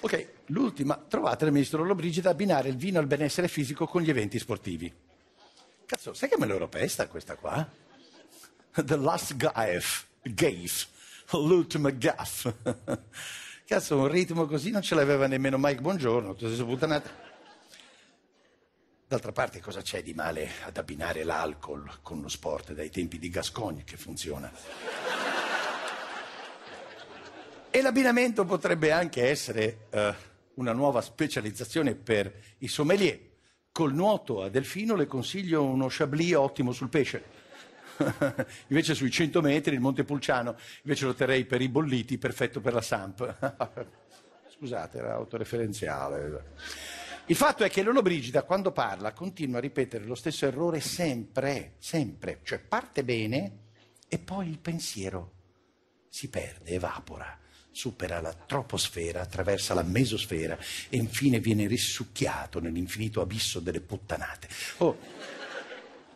Ok, l'ultima. Trovate il ministro Lollobrigida abbinare il vino al benessere fisico con gli eventi sportivi. Cazzo, sai che me l'europeista questa qua? The last gaff. Gaff. L'ultima gaff. Cazzo, un ritmo così non ce l'aveva nemmeno Mike Buongiorno, tutte queste puttanate. D'altra parte cosa c'è di male ad abbinare l'alcol con lo sport dai tempi di Gascogne che funziona? E l'abbinamento potrebbe anche essere eh, una nuova specializzazione per i sommelier. Col nuoto a Delfino le consiglio uno chablis ottimo sul pesce. invece sui 100 metri il Monte Pulciano, invece lo terrei per i bolliti, perfetto per la Samp. Scusate, era autoreferenziale. Il fatto è che Lollobrigida, quando parla, continua a ripetere lo stesso errore sempre, sempre. Cioè parte bene e poi il pensiero si perde, evapora, supera la troposfera, attraversa la mesosfera e infine viene risucchiato nell'infinito abisso delle puttanate. Oh,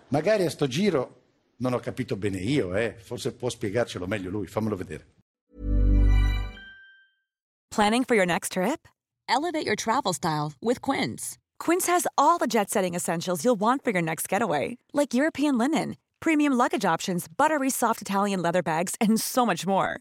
magari a sto giro non ho capito bene io, eh. Forse può spiegarcelo meglio lui, fammelo vedere. Planning for your next trip? Elevate your travel style with Quince. Quince has all the jet setting essentials you'll want for your next getaway, like European linen, premium luggage options, buttery soft Italian leather bags, and so much more.